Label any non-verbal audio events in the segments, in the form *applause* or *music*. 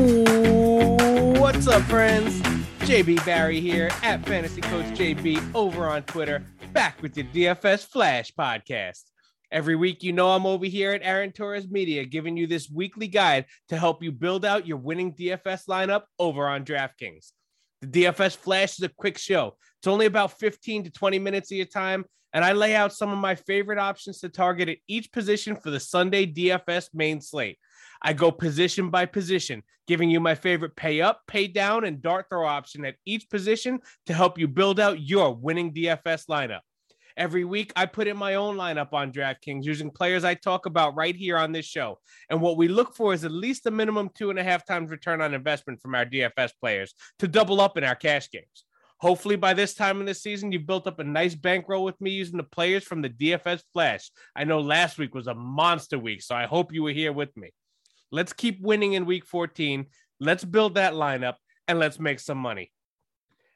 What's up, friends? JB Barry here at Fantasy Coach JB over on Twitter, back with the DFS Flash podcast. Every week, you know I'm over here at Aaron Torres Media giving you this weekly guide to help you build out your winning DFS lineup over on DraftKings. The DFS Flash is a quick show. It's only about 15 to 20 minutes of your time, and I lay out some of my favorite options to target at each position for the Sunday DFS main slate. I go position by position, giving you my favorite pay up, pay down, and dart throw option at each position to help you build out your winning DFS lineup. Every week, I put in my own lineup on DraftKings using players I talk about right here on this show. And what we look for is at least a minimum two and a half times return on investment from our DFS players to double up in our cash games. Hopefully, by this time in the season, you've built up a nice bankroll with me using the players from the DFS Flash. I know last week was a monster week, so I hope you were here with me. Let's keep winning in week 14. Let's build that lineup and let's make some money.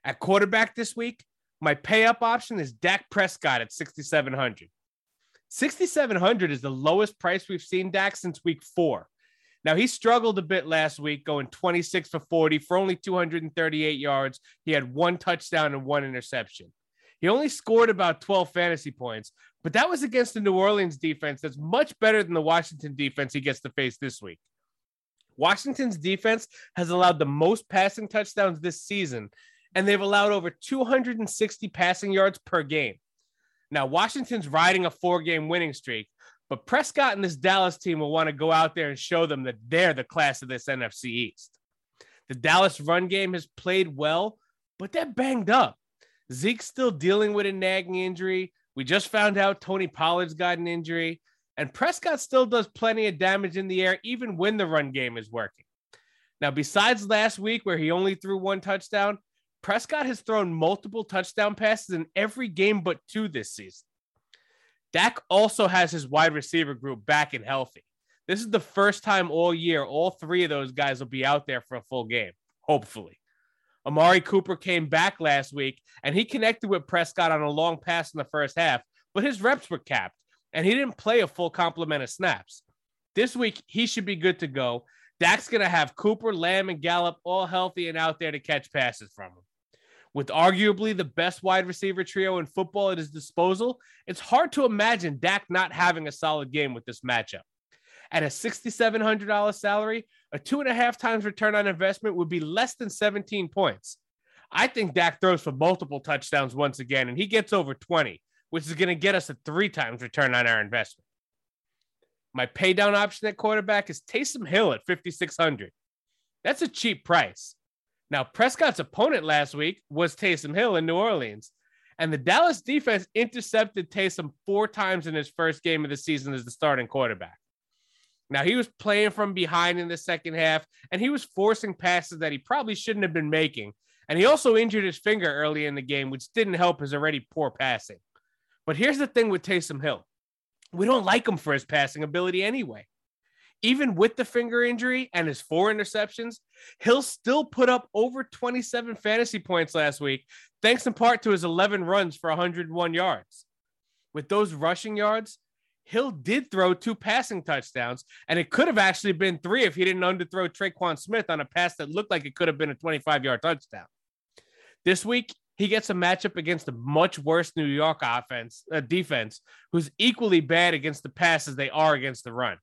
At quarterback this week, my pay up option is Dak Prescott at 6,700. 6,700 is the lowest price we've seen Dak since week four. Now, he struggled a bit last week, going 26 for 40 for only 238 yards. He had one touchdown and one interception. He only scored about 12 fantasy points, but that was against the New Orleans defense that's much better than the Washington defense he gets to face this week. Washington's defense has allowed the most passing touchdowns this season, and they've allowed over 260 passing yards per game. Now, Washington's riding a four game winning streak, but Prescott and this Dallas team will want to go out there and show them that they're the class of this NFC East. The Dallas run game has played well, but they're banged up. Zeke's still dealing with a nagging injury. We just found out Tony Pollard's got an injury, and Prescott still does plenty of damage in the air, even when the run game is working. Now, besides last week where he only threw one touchdown, Prescott has thrown multiple touchdown passes in every game but two this season. Dak also has his wide receiver group back and healthy. This is the first time all year all three of those guys will be out there for a full game, hopefully. Amari Cooper came back last week and he connected with Prescott on a long pass in the first half, but his reps were capped and he didn't play a full complement of snaps. This week, he should be good to go. Dak's going to have Cooper, Lamb, and Gallup all healthy and out there to catch passes from him. With arguably the best wide receiver trio in football at his disposal, it's hard to imagine Dak not having a solid game with this matchup. At a $6,700 salary, a two and a half times return on investment would be less than 17 points. I think Dak throws for multiple touchdowns once again, and he gets over 20, which is going to get us a three times return on our investment. My pay down option at quarterback is Taysom Hill at 5,600. That's a cheap price. Now, Prescott's opponent last week was Taysom Hill in New Orleans, and the Dallas defense intercepted Taysom four times in his first game of the season as the starting quarterback. Now, he was playing from behind in the second half, and he was forcing passes that he probably shouldn't have been making. And he also injured his finger early in the game, which didn't help his already poor passing. But here's the thing with Taysom Hill we don't like him for his passing ability anyway. Even with the finger injury and his four interceptions, Hill still put up over 27 fantasy points last week, thanks in part to his 11 runs for 101 yards. With those rushing yards, Hill did throw two passing touchdowns, and it could have actually been three if he didn't underthrow Tre'Quan Smith on a pass that looked like it could have been a 25 yard touchdown. This week, he gets a matchup against a much worse New York offense uh, defense, who's equally bad against the pass as they are against the run.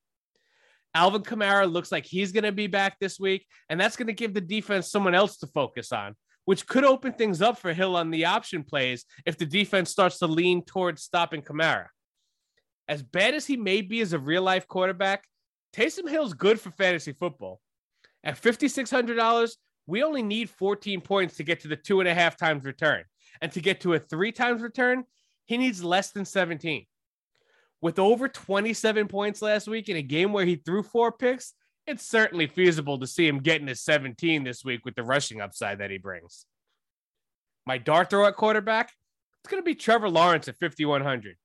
Alvin Kamara looks like he's going to be back this week, and that's going to give the defense someone else to focus on, which could open things up for Hill on the option plays if the defense starts to lean towards stopping Kamara. As bad as he may be as a real life quarterback, Taysom Hill's good for fantasy football. At $5,600, we only need 14 points to get to the two and a half times return. And to get to a three times return, he needs less than 17 with over 27 points last week in a game where he threw four picks, it's certainly feasible to see him getting to 17 this week with the rushing upside that he brings. My dart throw at quarterback, it's going to be Trevor Lawrence at 5,100.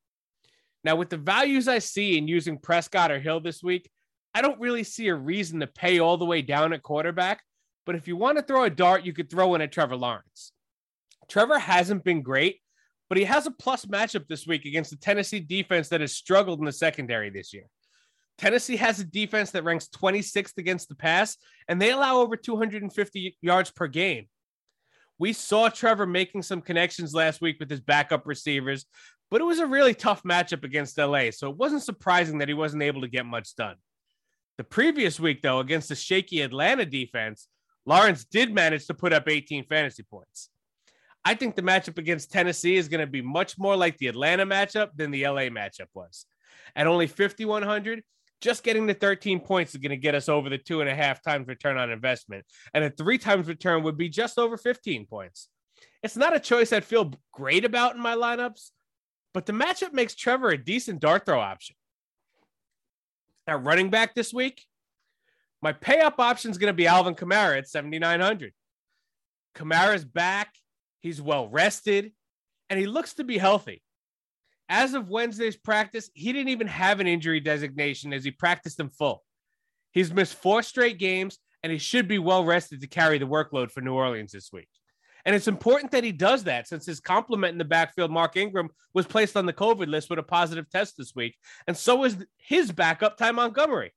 Now, with the values I see in using Prescott or Hill this week, I don't really see a reason to pay all the way down at quarterback. But if you want to throw a dart, you could throw in at Trevor Lawrence. Trevor hasn't been great, but he has a plus matchup this week against the Tennessee defense that has struggled in the secondary this year. Tennessee has a defense that ranks 26th against the pass, and they allow over 250 yards per game. We saw Trevor making some connections last week with his backup receivers, but it was a really tough matchup against LA, so it wasn't surprising that he wasn't able to get much done. The previous week, though, against the shaky Atlanta defense, Lawrence did manage to put up 18 fantasy points. I think the matchup against Tennessee is going to be much more like the Atlanta matchup than the LA matchup was. At only 5,100, just getting the 13 points is going to get us over the two and a half times return on investment. And a three times return would be just over 15 points. It's not a choice I'd feel great about in my lineups, but the matchup makes Trevor a decent dart throw option. Now, running back this week, my pay up option is going to be Alvin Kamara at 7,900. Kamara's back. He's well rested and he looks to be healthy. As of Wednesday's practice, he didn't even have an injury designation as he practiced in full. He's missed four straight games and he should be well rested to carry the workload for New Orleans this week. And it's important that he does that since his complement in the backfield, Mark Ingram, was placed on the COVID list with a positive test this week. And so is his backup, Ty Montgomery.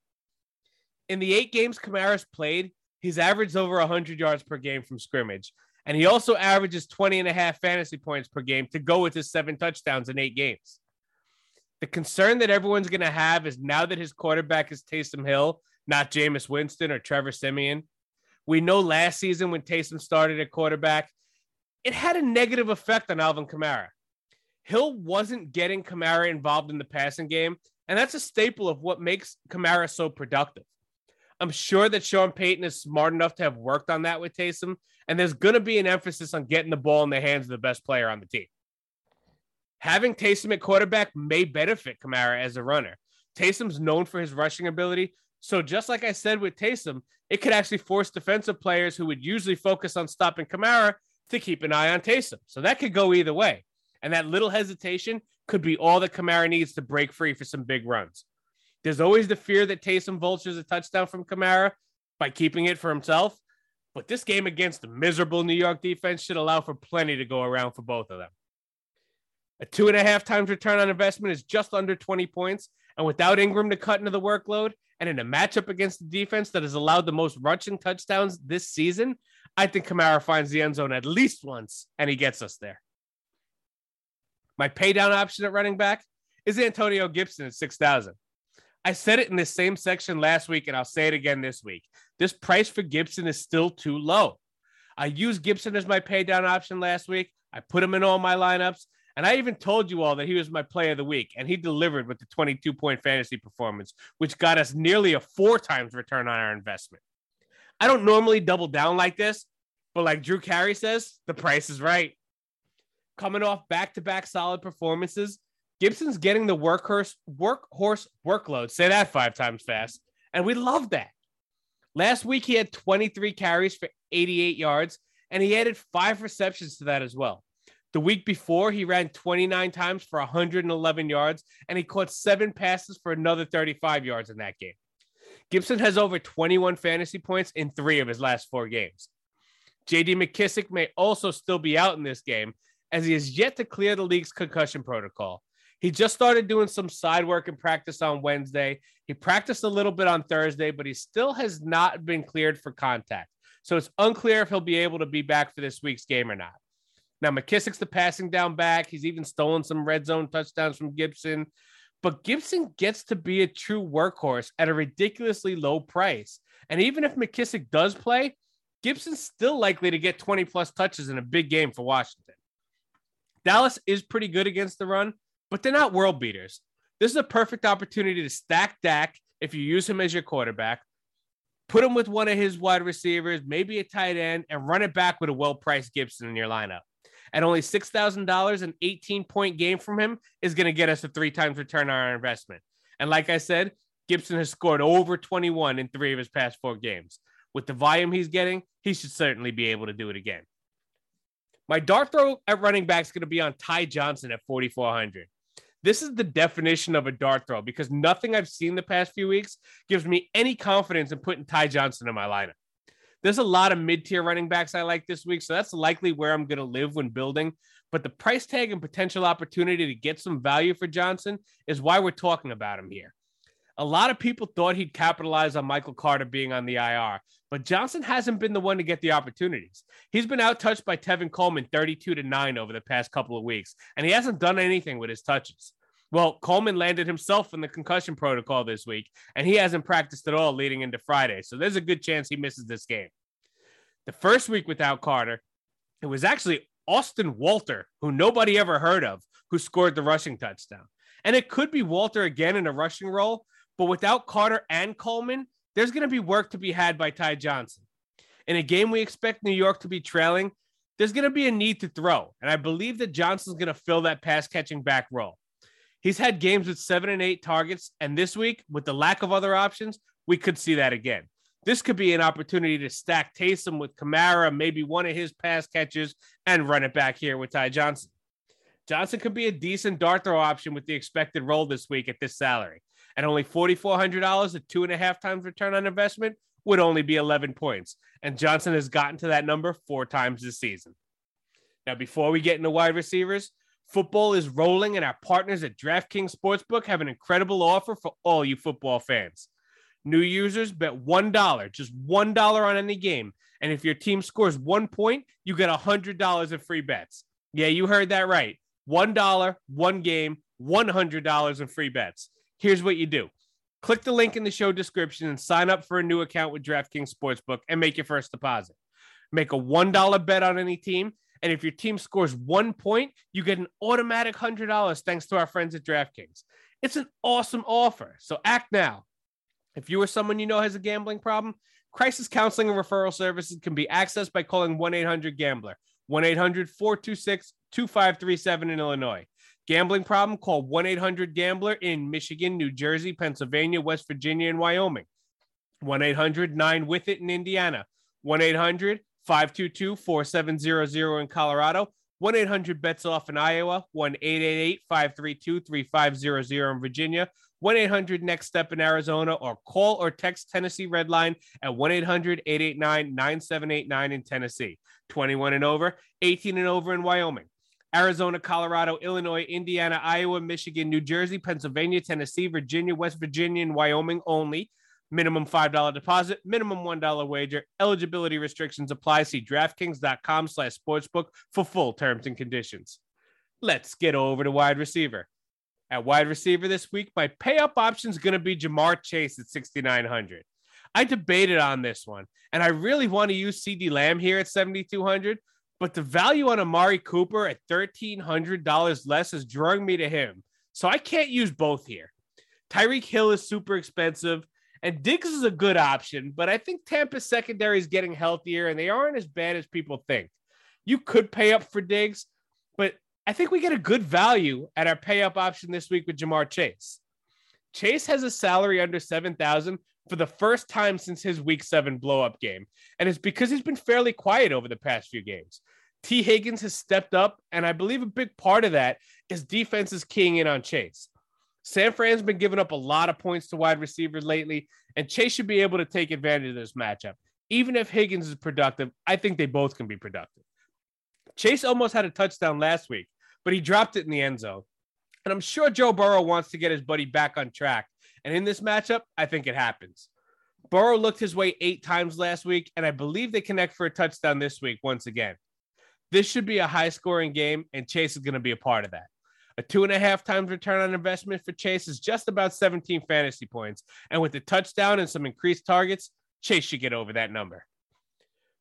In the eight games Kamara's played, he's averaged over 100 yards per game from scrimmage. And he also averages 20 and a half fantasy points per game to go with his seven touchdowns in eight games. The concern that everyone's going to have is now that his quarterback is Taysom Hill, not Jameis Winston or Trevor Siemian. We know last season when Taysom started at quarterback, it had a negative effect on Alvin Kamara. Hill wasn't getting Kamara involved in the passing game, and that's a staple of what makes Kamara so productive. I'm sure that Sean Payton is smart enough to have worked on that with Taysom, and there's going to be an emphasis on getting the ball in the hands of the best player on the team. Having Taysom at quarterback may benefit Kamara as a runner. Taysom's known for his rushing ability, so just like I said with Taysom, it could actually force defensive players who would usually focus on stopping Kamara to keep an eye on Taysom. So that could go either way. And that little hesitation could be all that Kamara needs to break free for some big runs. There's always the fear that Taysom vultures a touchdown from Kamara by keeping it for himself. But this game against the miserable New York defense should allow for plenty to go around for both of them. A two and a half times return on investment is just under 20 points. And without Ingram to cut into the workload and in a matchup against the defense that has allowed the most rushing touchdowns this season, I think Kamara finds the end zone at least once and he gets us there. My pay down option at running back is Antonio Gibson at 6,000. I said it in the same section last week, and I'll say it again this week. This price for Gibson is still too low. I used Gibson as my pay down option last week. I put him in all my lineups, and I even told you all that he was my play of the week, and he delivered with the 22 point fantasy performance, which got us nearly a four times return on our investment. I don't normally double down like this, but like Drew Carey says, the price is right. Coming off back to back solid performances, Gibson's getting the workhorse workhorse workload. Say that five times fast. And we love that. Last week he had 23 carries for 88 yards, and he added five receptions to that as well. The week before, he ran 29 times for 111 yards, and he caught seven passes for another 35 yards in that game. Gibson has over 21 fantasy points in three of his last four games. JD McKissic may also still be out in this game, as he is yet to clear the league's concussion protocol. He just started doing some side work and practice on Wednesday. He practiced a little bit on Thursday, but he still has not been cleared for contact. So it's unclear if he'll be able to be back for this week's game or not. Now, McKissic's the passing down back. He's even stolen some red zone touchdowns from Gibson. But Gibson gets to be a true workhorse at a ridiculously low price. And even if McKissic does play, Gibson's still likely to get 20 plus touches in a big game for Washington. Dallas is pretty good against the run, but they're not world beaters. This is a perfect opportunity to stack Dak if you use him as your quarterback, put him with one of his wide receivers, maybe a tight end, and run it back with a well priced Gibson in your lineup. At only $6,000, an 18 point game from him is going to get us a three times return on our investment. And like I said, Gibson has scored over 21 in three of his past four games. With the volume he's getting, he should certainly be able to do it again. My dart throw at running back is going to be on Ty Johnson at 4,400. This is the definition of a dart throw because nothing I've seen the past few weeks gives me any confidence in putting Ty Johnson in my lineup. There's a lot of mid tier running backs I like this week, so that's likely where I'm going to live when building. But the price tag and potential opportunity to get some value for Johnson is why we're talking about him here. A lot of people thought he'd capitalize on Michael Carter being on the IR, but Johnson hasn't been the one to get the opportunities. He's been outtouched by Tevin Coleman 32 to 9 over the past couple of weeks, and he hasn't done anything with his touches. Well, Coleman landed himself in the concussion protocol this week, and he hasn't practiced at all leading into Friday. So there's a good chance he misses this game. The first week without Carter, it was actually Austin Walter, who nobody ever heard of, who scored the rushing touchdown. And it could be Walter again in a rushing role, but without Carter and Coleman, there's going to be work to be had by Ty Johnson. In a game we expect New York to be trailing, there's going to be a need to throw. And I believe that Johnson's going to fill that pass catching back role. He's had games with seven and eight targets, and this week, with the lack of other options, we could see that again. This could be an opportunity to stack Taysom with Kamara, maybe one of his pass catches, and run it back here with Ty Johnson. Johnson could be a decent dart throw option with the expected role this week at this salary. At only $4,400 at two and a half times return on investment would only be 11 points. And Johnson has gotten to that number four times this season. Now, before we get into wide receivers, Football is rolling, and our partners at DraftKings Sportsbook have an incredible offer for all you football fans. New users bet $1, just $1 on any game. And if your team scores one point, you get $100 in free bets. Yeah, you heard that right. $1, one game, $100 in free bets. Here's what you do click the link in the show description and sign up for a new account with DraftKings Sportsbook and make your first deposit. Make a $1 bet on any team and if your team scores one point, you get an automatic $100 thanks to our friends at DraftKings. It's an awesome offer. So act now. If you or someone you know has a gambling problem, crisis counseling and referral services can be accessed by calling 1 800 Gambler, 1 800 426 2537 in Illinois. Gambling problem? Call 1 800 Gambler in Michigan, New Jersey, Pennsylvania, West Virginia, and Wyoming. 1 800 9 with it in Indiana. 1 800 522 4700 in Colorado, 1 800 bets off in Iowa, 1 888 532 3500 in Virginia, 1 800 next step in Arizona, or call or text Tennessee Redline at 1 800 889 9789 in Tennessee. 21 and over, 18 and over in Wyoming. Arizona, Colorado, Illinois, Indiana, Iowa, Michigan, New Jersey, Pennsylvania, Tennessee, Virginia, West Virginia, and Wyoming only. Minimum $5 deposit, minimum $1 wager. Eligibility restrictions apply. See DraftKings.com slash sportsbook for full terms and conditions. Let's get over to wide receiver. At wide receiver this week, my pay up option is going to be Ja'Marr Chase at 6,900. I debated on this one, and I really want to use CeeDee Lamb here at 7,200, but the value on Amari Cooper at $1,300 less is drawing me to him. So I can't use both here. Tyreek Hill is super expensive. And Diggs is a good option, but I think Tampa's secondary is getting healthier and they aren't as bad as people think. You could pay up for Diggs, but I think we get a good value at our pay up option this week with Ja'Marr Chase. Chase has a salary under 7,000 for the first time since his week seven blow up game. And it's because he's been fairly quiet over the past few games. Tee Higgins has stepped up, and I believe a big part of that is defense is keying in on Chase. San Fran's been giving up a lot of points to wide receivers lately, and Chase should be able to take advantage of this matchup. Even if Higgins is productive, I think they both can be productive. Chase almost had a touchdown last week, but he dropped it in the end zone. And I'm sure Joe Burrow wants to get his buddy back on track. And in this matchup, I think it happens. Burrow looked his way eight times last week, and I believe they connect for a touchdown this week once again. This should be a high scoring game, and Chase is going to be a part of that. A two and a half times return on investment for Chase is just about 17 fantasy points. And with the touchdown and some increased targets, Chase should get over that number.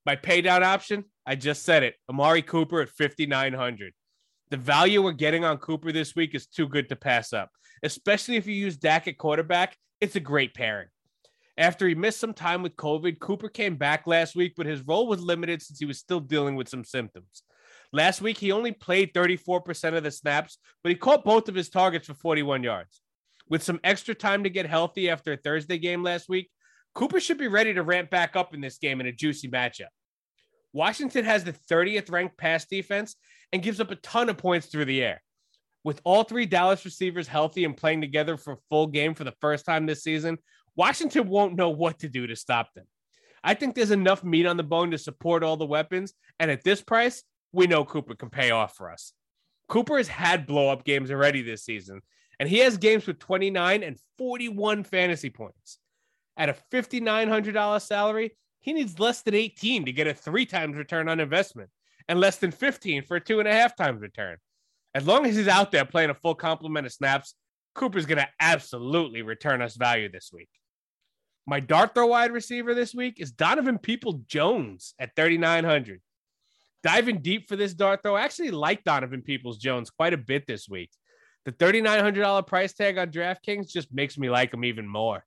My pay down option, I just said it Amari Cooper at 5,900. The value we're getting on Cooper this week is too good to pass up, especially if you use Dak at quarterback. It's a great pairing. After he missed some time with COVID, Cooper came back last week, but his role was limited since he was still dealing with some symptoms. Last week, he only played 34% of the snaps, but he caught both of his targets for 41 yards. With some extra time to get healthy after a Thursday game last week, Cooper should be ready to ramp back up in this game in a juicy matchup. Washington has the 30th ranked pass defense and gives up a ton of points through the air. With all three Dallas receivers healthy and playing together for a full game for the first time this season, Washington won't know what to do to stop them. I think there's enough meat on the bone to support all the weapons. And at this price, we know Cooper can pay off for us. Cooper has had blow up games already this season, and he has games with 29 and 41 fantasy points. At a $5,900 salary, he needs less than 18 to get a three times return on investment and less than 15 for a two and a half times return. As long as he's out there playing a full complement of snaps, Cooper's going to absolutely return us value this week. My dart throw wide receiver this week is Donovan People Jones at 3,900. Diving deep for this dart throw, I actually like Donovan Peoples Jones quite a bit this week. The $3,900 price tag on DraftKings just makes me like him even more.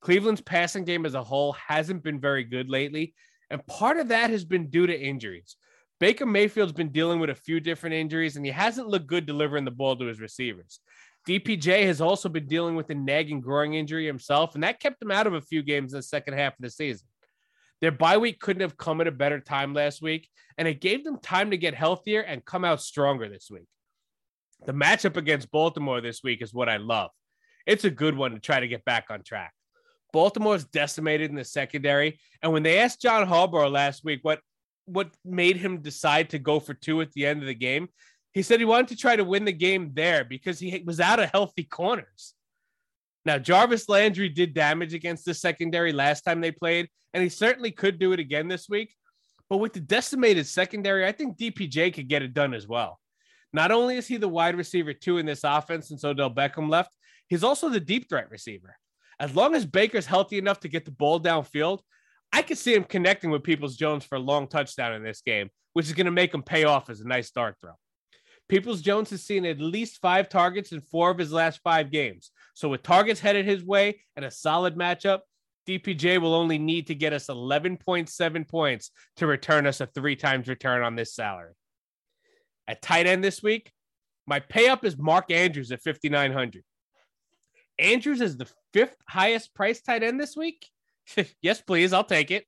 Cleveland's passing game as a whole hasn't been very good lately, and part of that has been due to injuries. Baker Mayfield's been dealing with a few different injuries, and he hasn't looked good delivering the ball to his receivers. DPJ has also been dealing with a nagging groin injury himself, and that kept him out of a few games in the second half of the season. Their bye week couldn't have come at a better time last week, and it gave them time to get healthier and come out stronger this week. The matchup against Baltimore this week is what I love. It's a good one to try to get back on track. Baltimore's decimated in the secondary, and when they asked John Harbaugh last week what what made him decide to go for two at the end of the game, he said he wanted to try to win the game there because he was out of healthy corners. Now, Jarvis Landry did damage against the secondary last time they played, and he certainly could do it again this week. But with the decimated secondary, I think DPJ could get it done as well. Not only is he the wide receiver two in this offense since Odell Beckham left, he's also the deep threat receiver. As long as Baker's healthy enough to get the ball downfield, I could see him connecting with Peoples Jones for a long touchdown in this game, which is going to make him pay off as a nice dart throw. Peoples Jones has seen at least five targets in four of his last five games. So, with targets headed his way and a solid matchup, DPJ will only need to get us 11.7 points to return us a three times return on this salary. At tight end this week, my pay up is Mark Andrews at 5,900. Andrews is the fifth highest price tight end this week. *laughs* yes, please. I'll take it.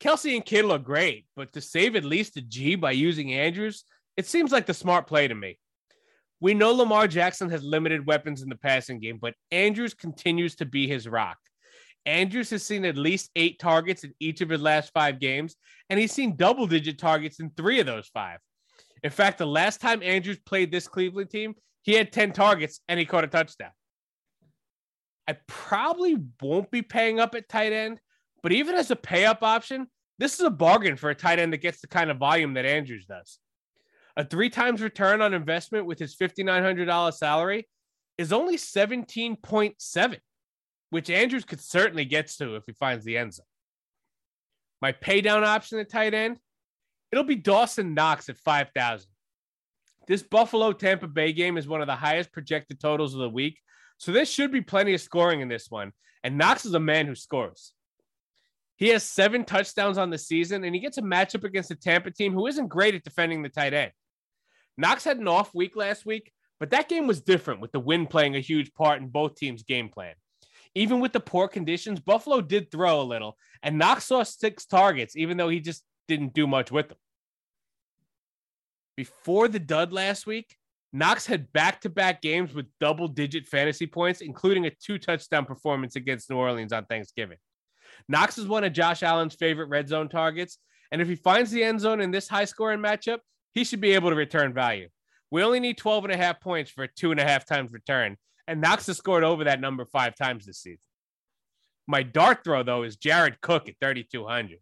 Kelce and Kittle are great, but to save at least a G by using Andrews, it seems like the smart play to me. We know Lamar Jackson has limited weapons in the passing game, but Andrews continues to be his rock. Andrews has seen at least eight targets in each of his last five games, and he's seen double digit targets in three of those five. In fact, the last time Andrews played this Cleveland team, he had 10 targets and he caught a touchdown. I probably won't be paying up at tight end, but even as a pay up option, this is a bargain for a tight end that gets the kind of volume that Andrews does. A three times return on investment with his $5,900 salary is only 17.7, which Andrews could certainly get to if he finds the end zone. My pay down option at tight end, it'll be Dawson Knox at 5,000. This Buffalo Tampa Bay game is one of the highest projected totals of the week. So there should be plenty of scoring in this one. And Knox is a man who scores. He has seven touchdowns on the season, and he gets a matchup against a Tampa team who isn't great at defending the tight end. Knox had an off week last week, but that game was different with the wind playing a huge part in both teams' game plan. Even with the poor conditions, Buffalo did throw a little, and Knox saw six targets, even though he just didn't do much with them. Before the dud last week, Knox had back to back games with double digit fantasy points, including a two touchdown performance against New Orleans on Thanksgiving. Knox is one of Josh Allen's favorite red zone targets. And if he finds the end zone in this high scoring matchup, he should be able to return value. We only need 12 and a half points for two and a half times return. And Knox has scored over that number five times this season. My dart throw, though, is Jared Cook at 3,200.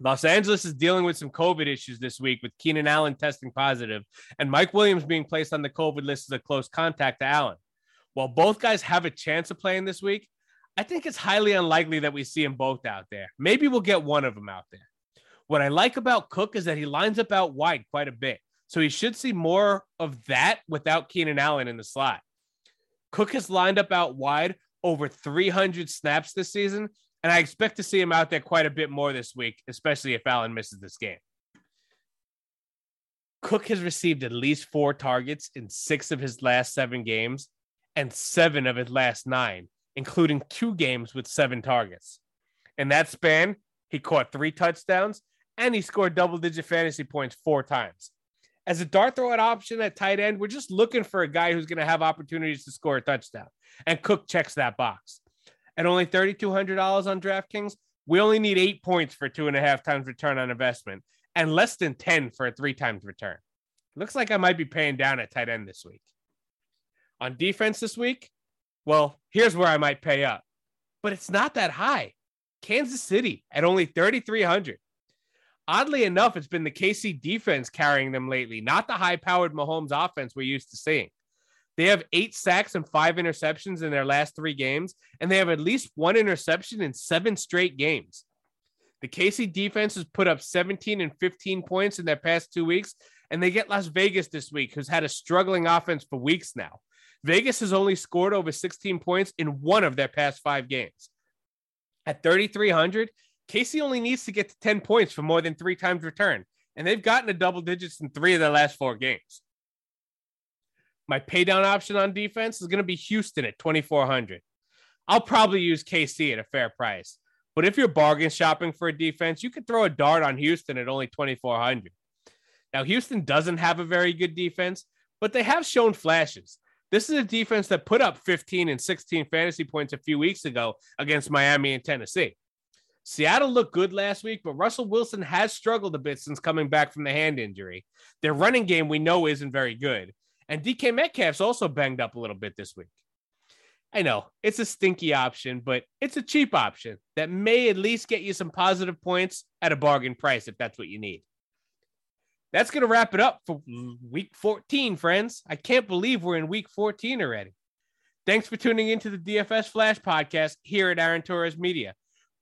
Los Angeles is dealing with some COVID issues this week with Keenan Allen testing positive and Mike Williams being placed on the COVID list as a close contact to Allen. While both guys have a chance of playing this week, I think it's highly unlikely that we see them both out there. Maybe we'll get one of them out there. What I like about Cook is that he lines up out wide quite a bit. So he should see more of that without Keenan Allen in the slot. Cook has lined up out wide over 300 snaps this season, and I expect to see him out there quite a bit more this week, especially if Allen misses this game. Cook has received at least four targets in six of his last seven games and seven of his last nine, including two games with seven targets. In that span, he caught three touchdowns and he scored double digit fantasy points four times. As a dart throw option at tight end, we're just looking for a guy who's going to have opportunities to score a touchdown. And Cook checks that box. At only $3,200 on DraftKings, we only need eight points for two and a half times return on investment and less than 10 for a three times return. Looks like I might be paying down at tight end this week. On defense this week, well, here's where I might pay up, but it's not that high. Kansas City at only 3,300. Oddly enough, it's been the KC defense carrying them lately, not the high powered Mahomes offense we're used to seeing. They have eight sacks and five interceptions in their last three games, and they have at least one interception in seven straight games. The KC defense has put up 17 and 15 points in their past two weeks, and they get Las Vegas this week, who's had a struggling offense for weeks now. Vegas has only scored over 16 points in one of their past five games. At 3,300, KC only needs to get to 10 points for more than three times return, and they've gotten to double digits in three of their last four games. My paydown option on defense is going to be Houston at 2,400. I'll probably use KC at a fair price, but if you're bargain shopping for a defense, you could throw a dart on Houston at only 2,400. Now, Houston doesn't have a very good defense, but they have shown flashes. This is a defense that put up 15 and 16 fantasy points a few weeks ago against Miami and Tennessee. Seattle looked good last week, but Russell Wilson has struggled a bit since coming back from the hand injury. Their running game we know isn't very good. And DK Metcalf's also banged up a little bit this week. I know it's a stinky option, but it's a cheap option that may at least get you some positive points at a bargain price if that's what you need. That's going to wrap it up for week 14, friends. I can't believe we're in week 14 already. Thanks for tuning into the DFS Flash podcast here at Aaron Torres Media.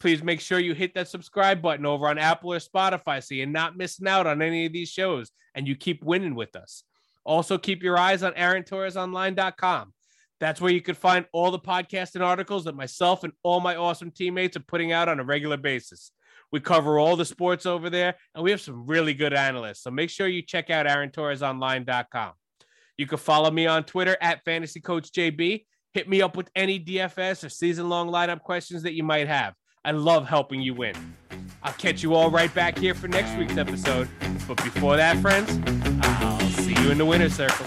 Please make sure you hit that subscribe button over on Apple or Spotify so you're not missing out on any of these shows and you keep winning with us. Also, keep your eyes on AaronTorresOnline.com. That's where you can find all the podcasts and articles that myself and all my awesome teammates are putting out on a regular basis. We cover all the sports over there, and we have some really good analysts. So make sure you check out AaronTorresOnline.com. You can follow me on Twitter at Fantasy Coach JB. Hit me up with any DFS or season long lineup questions that you might have. I love helping you win. I'll catch you all right back here for next week's episode. But before that, friends, I'll see you in the winner's circle.